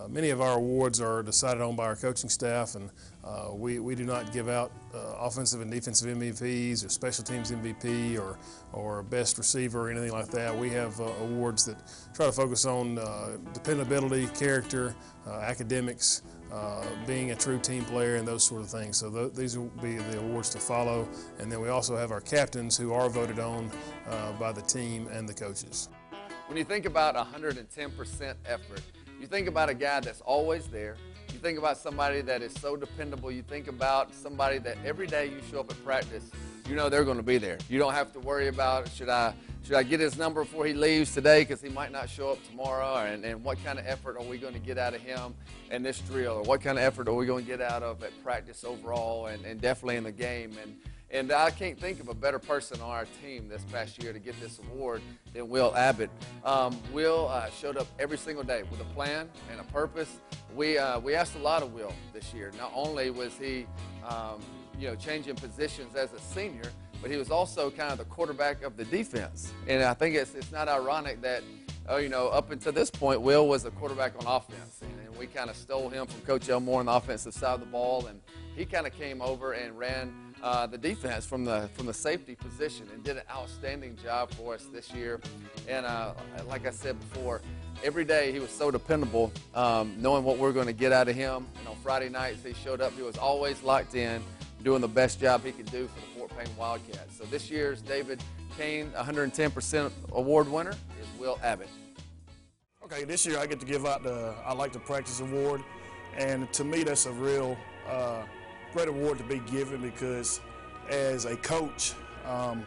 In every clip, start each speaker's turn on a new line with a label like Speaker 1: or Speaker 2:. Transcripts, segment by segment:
Speaker 1: Uh, many of our awards are decided on by our coaching staff, and uh, we, we do not give out uh, offensive and defensive MVPs or special teams MVP or, or best receiver or anything like that. We have uh, awards that try to focus on uh, dependability, character, academics, being a true team player, and those sort of things. So th these will be the awards to follow. And then we also have our captains who are voted on by the team and the coaches.
Speaker 2: When you think about 110% effort, you think about a guy that's always there. You think about somebody that is so dependable. You think about somebody that every day you show up at practice, you know they're going to be there. You don't have to worry about should I should I get his number before he leaves today because he might not show up tomorrow, and, and what kind of effort are we going to get out of him in this drill, or what kind of effort are we going to get out of at practice overall, and, and definitely in the game. And and I can't think of a better person on our team this past year to get this award than Will Abbott. Um, Will uh, showed up every single day with a plan and a purpose. We, uh, we asked a lot of Will this year. Not only was he, um, you know, changing positions as a senior, but he was also kind of the quarterback of the defense. And I think it's, it's not ironic that, oh, you know, up until this point, Will was a quarterback on offense. And, and we kind of stole him from Coach Elmore on the offensive side of the ball. And he kind of came over and ran uh, the defense from the from the safety position and did an outstanding job for us this year. And uh, like I said before, every day he was so dependable, um, knowing what we are going to get out of him. And on Friday nights he showed up. He was always locked in, doing the best job he could do for the Fort Payne Wildcats. So this year's David Kane 110% award winner is Will Abbott.
Speaker 3: Okay, this year I get to give out the I Like to Practice award, and to me that's a real. Uh, great award to be given because as a coach, um,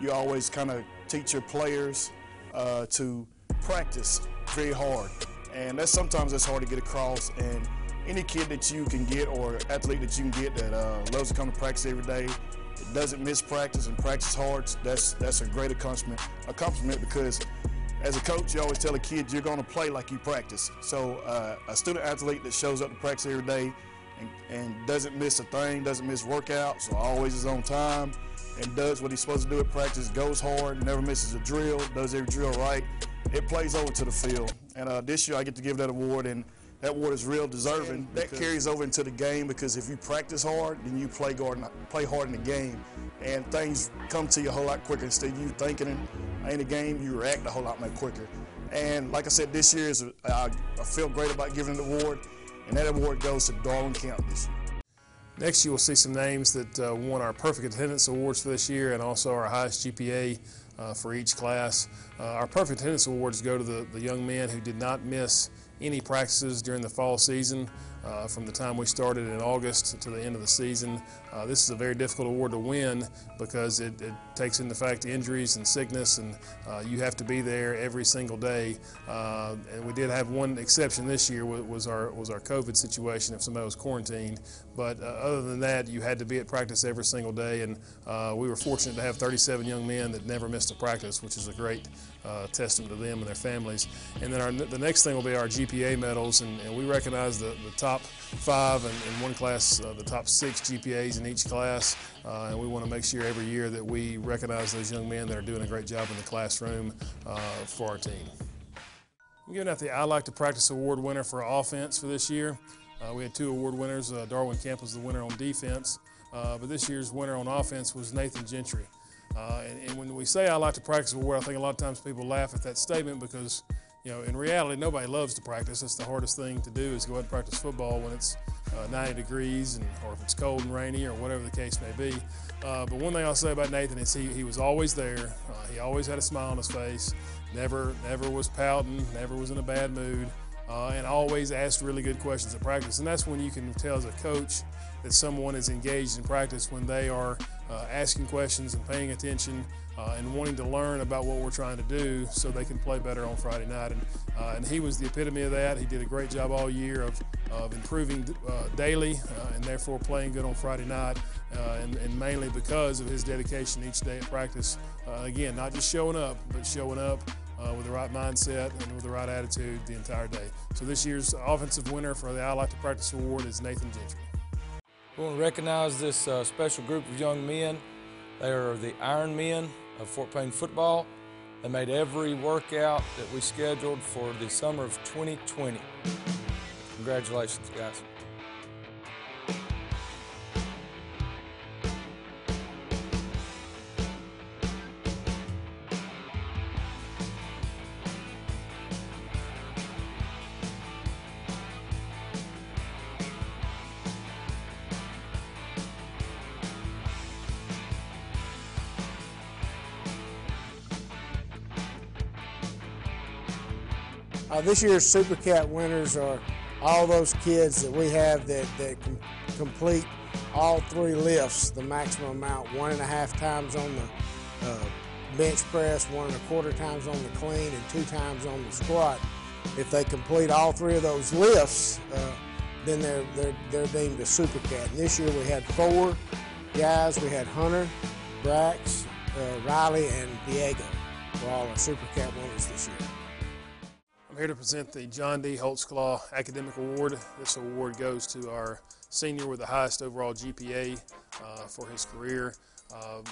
Speaker 3: you always kind of teach your players uh, to practice very hard. And that's sometimes that's hard to get across. And any kid that you can get or athlete that you can get that uh, loves to come to practice every day, doesn't miss practice and practice hard, that's that's a great accomplishment. Accomplishment because as a coach, you always tell a kid you're going to play like you practice. So uh, a student athlete that shows up to practice every day and, and doesn't miss a thing, doesn't miss workouts, so always is on time and does what he's supposed to do at practice, goes hard, never misses a drill, does every drill right. It plays over to the field. And uh, this year I get to give that award, and that award is real deserving. That carries over into the game because if you practice hard, then you play hard, play hard in the game, and things come to you a whole lot quicker. Instead of you thinking in the game, you react a whole lot more quicker. And like I said, this year is I feel great about giving the award and that award goes to Darwin Kemp this year.
Speaker 1: Next, you will see some names that uh, won our Perfect Attendance Awards for this year and also our highest GPA uh, for each class. Uh, our Perfect Attendance Awards go to the, the young men who did not miss any practices during the fall season uh, from the time we started in August to the end of the season. Uh, this is a very difficult award to win because it, it takes into fact injuries and sickness, and uh, you have to be there every single day. Uh, and we did have one exception this year was our was our COVID situation if somebody was quarantined. But uh, other than that, you had to be at practice every single day, and we were fortunate to have 37 young men that never missed a practice, which is a great testament to them and their families. And then our, the next thing will be our GPA medals, and, and we recognize the, the top five and in one class, the top six GPAs in each class, uh, and we want to make sure every year that we recognize those young men that are doing a great job in the classroom uh, for our team. I'm giving out the I Like to Practice Award winner for offense for this year. Uh, we had two award winners. Uh, Darwin Camp was the winner on defense, uh, but this year's winner on offense was Nathan Gentry. Uh, and, and, when we say I like to practice award, I think a lot of times people laugh at that statement because, you know, in reality, nobody loves to practice. It's the hardest thing to do is go out and practice football when it's uh, 90 degrees and, or if it's cold and rainy or whatever the case may be. Uh, but one thing I'll say about Nathan is he, he was always there. Uh, he always had a smile on his face, never, never was pouting, never was in a bad mood, uh, and always asked really good questions at practice. And that's when you can tell as a coach that someone is engaged in practice when they are uh, asking questions and paying attention uh, and wanting to learn about what we're trying to do so they can play better on Friday night. And, uh, and he was the epitome of that. He did a great job all year of, of improving uh, daily uh, and therefore playing good on Friday night. And, and, mainly because of his dedication each day at practice. Again, not just showing up, but showing up Uh, with the right mindset and with the right attitude the entire day. So this year's offensive winner for the I Like to Practice Award is Nathan Gentry.
Speaker 4: We want to recognize this uh, special group of young men. They are the Iron Men of Fort Payne football. They made every workout that we scheduled for the summer of 2020. Congratulations, guys.
Speaker 5: Uh, this year's Super Cat winners are all those kids that we have that, that com- complete all three lifts, the maximum amount, one and a half times on the uh, bench press, one and a quarter times on the clean, and two times on the squat. If they complete all three of those lifts, uh, then they're, they're, they're deemed a Super Cat. And this year we had four guys. We had Hunter, Brax, uh, Riley, and Diego were all our Super Cat winners this year.
Speaker 1: I'm here to present the John D. Holtzclaw Academic Award. This award goes to our senior with the highest overall GPA uh, for his career. Uh,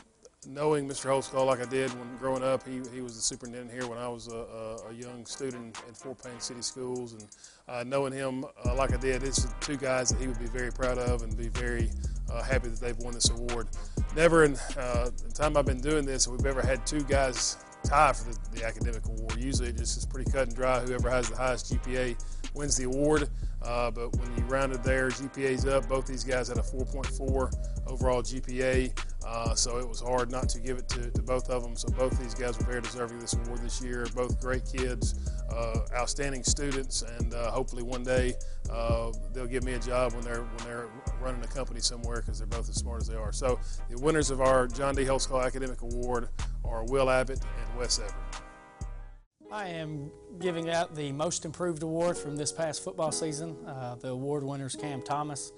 Speaker 1: knowing Mr. Holtzclaw like I did when growing up, he, he was the superintendent here when I was a, a, a young student in Fort Payne City Schools. And uh, knowing him uh, like I did, it's two guys that he would be very proud of and be very uh, happy that they've won this award. Never in uh, the time I've been doing this, we've ever had two guys tie for the, the, academic award. Usually it just is pretty cut and dry. Whoever has the highest GPA wins the award. Uh, but when you rounded their GPAs up, both these guys had a 4.4 overall GPA. Uh, so it was hard not to give it to, to, both of them. So both these guys were very deserving of this award this year. Both great kids, uh, outstanding students, and uh, hopefully one day uh, they'll give me a job when they're when they're running a company somewhere because they're both as smart as they are. So the winners of our John D. Holtzclaw Academic Award are Will Abbott and Wes Everett.
Speaker 6: I am giving out the Most Improved Award from this past football season. Uh, the award winner is Cam Thomas.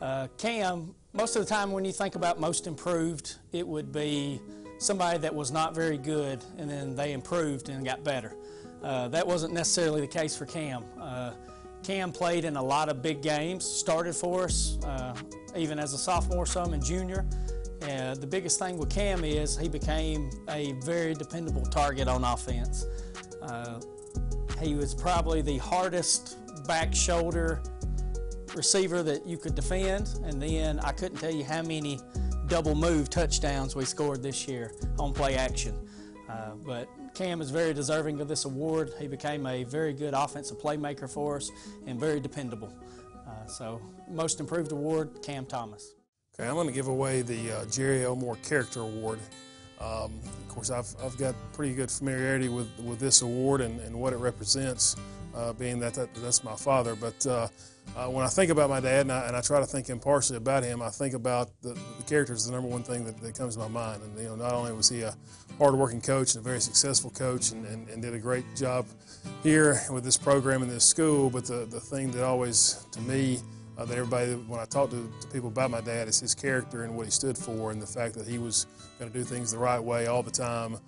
Speaker 6: Uh, Cam, most of the time when you think about Most Improved, it would be somebody that was not very good and then they improved and got better. Uh, that wasn't necessarily the case for Cam. Uh, Cam played in a lot of big games, started for us, uh, even as a sophomore, some and junior. Uh, the biggest thing with Cam is he became a very dependable target on offense. Uh, he was probably the hardest back shoulder receiver that you could defend, and then I couldn't tell you how many double move touchdowns we scored this year on play action. Uh, but Cam is very deserving of this award. He became a very good offensive playmaker for us and very dependable. Uh, so, most improved award, Cam Thomas.
Speaker 1: Okay, I'm going to give away the uh, Jerry Elmore Character Award. Um, of course, I've, I've got pretty good familiarity with, with this award and, and what it represents, uh, being that, that that's my father. But uh, when I think about my dad and I, and I, try to think impartially about him, I think about the, the character is the number one thing that, that, comes to my mind. And you know, not only was he a hardworking coach and a very successful coach and, and, and did a great job here with this program in this school, but the, the thing that always, to me, uh, that everybody, when I talk to, to, people about my dad, is his character and what he stood for, and the fact that he was going to do things the right way all the time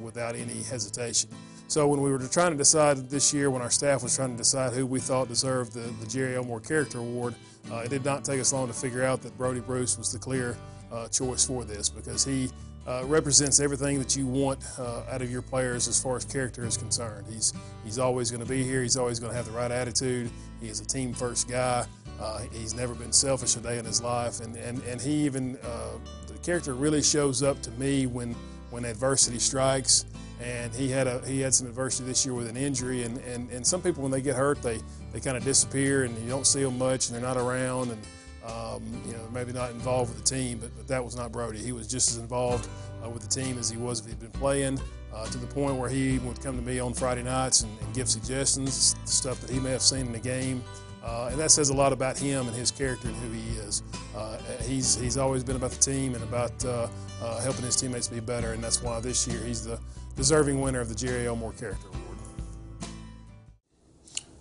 Speaker 1: without any hesitation. So when we were trying to decide this year, when our staff was trying to decide who we thought deserved the, the Jerry Elmore Character Award, uh, it did not take us long to figure out that Brody Bruce was the clear uh, choice for this because he uh, represents everything that you want uh, out of your players as far as character is concerned. He's he's always going to be here. He's always going to have the right attitude. He is a team first guy. Uh, he's never been selfish a day in his life, and and and he even uh, the character really shows up to me when when adversity strikes. And he had a he had some adversity this year with an injury, and and, and some people when they get hurt they they kind of disappear and you don't see them much and they're not around and um, you know maybe not involved with the team, but but that was not Brody. He was just as involved uh, with the team as he was if he'd been playing. Uh, to the point where he would come to me on Friday nights and, and give suggestions, stuff that he may have seen in the game. Uh, and that says a lot about him and his character and who he is. Uh, he's, he's always been about the team and about uh, uh, helping his teammates be better, and that's why this year he's the deserving winner of the Jerry Elmore Character Award.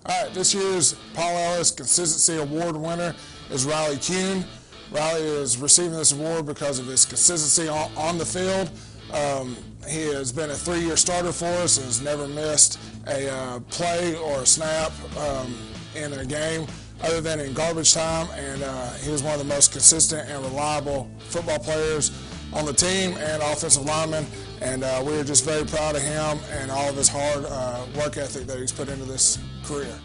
Speaker 7: All right, this year's Paul Ellis Consistency Award winner is Riley Kuhn. Riley is receiving this award because of his consistency on, the field. Um, he has been a three-year starter for us and has never missed a uh, play or a snap. Um, in a game other than in garbage time, and uh, he was one of the most consistent and reliable football players on the team and offensive lineman. And uh, we are just very proud of him and all of his hard uh, work ethic that he's put into this career.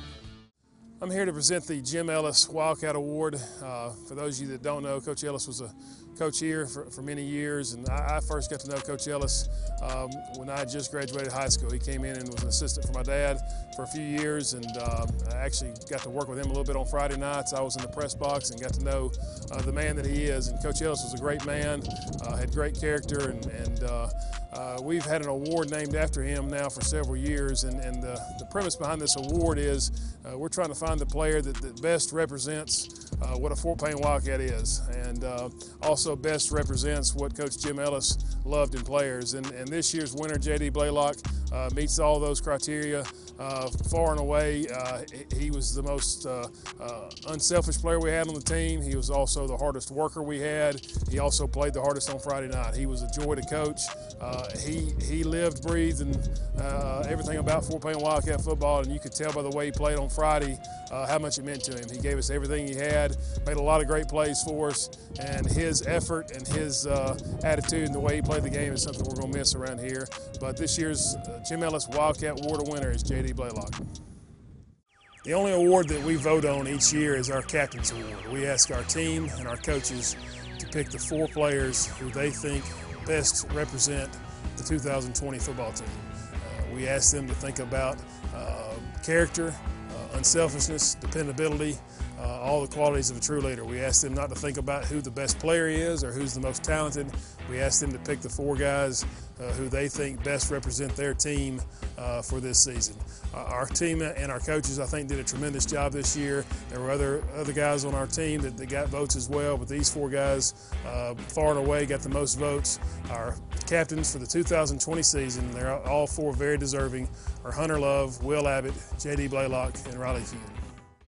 Speaker 1: I'm here to present the Jim Ellis Wildcat Award. Uh, for those of you that don't know, Coach Ellis was a coach here for, for many years, and I, I first got to know Coach Ellis um, when I just graduated high school. He came in and was an assistant for my dad for a few years, and um, I actually got to work with him a little bit on Friday nights. I was in the press box and got to know uh, the man that he is. And Coach Ellis was a great man, uh, had great character, and, and uh, uh, we've had an award named after him now for several years, and, and the, the premise behind this award is uh, we're trying to find the player that, that best represents uh, what a Fort Payne Wildcat is, and uh, also best represents what Coach Jim Ellis loved in players. And, and this year's winner, J.D. Blaylock, uh, meets all those criteria. Uh, far and away, uh, he- was the most uh, uh, unselfish player we had on the team. He was also the hardest worker we had. He also played the hardest on Friday night. He was a joy to coach. Uh, he he lived, breathed, and everything about Fort Payne Wildcat football, and you could tell by the way he played on Friday how much it meant to him. He gave us everything he had, made a lot of great plays for us, and his effort and his attitude and the way he played the game is something we're going to miss around here. But this year's Jim Ellis Wildcat Award winner is J.D. Blaylock. The only award that we vote on each year is our Captain's Award. We ask our team and our coaches to pick the four players who they think best represent the 2020 football team. Uh, we ask them to think about uh, character, uh, unselfishness, dependability, uh, all the qualities of a true leader. We ask them not to think about who the best player is or who's the most talented. We ask them to pick the four guys uh, who they think best represent their team uh, for this season. Uh, our team and our coaches, I think, did a tremendous job this year. There were other other guys on our team that, that got votes as well, but these four guys, uh, far and away, got the most votes. Our captains for the 2020 season, they're all four very deserving, are Hunter Love, Will Abbott, J.D. Blaylock, and Riley Kuhn.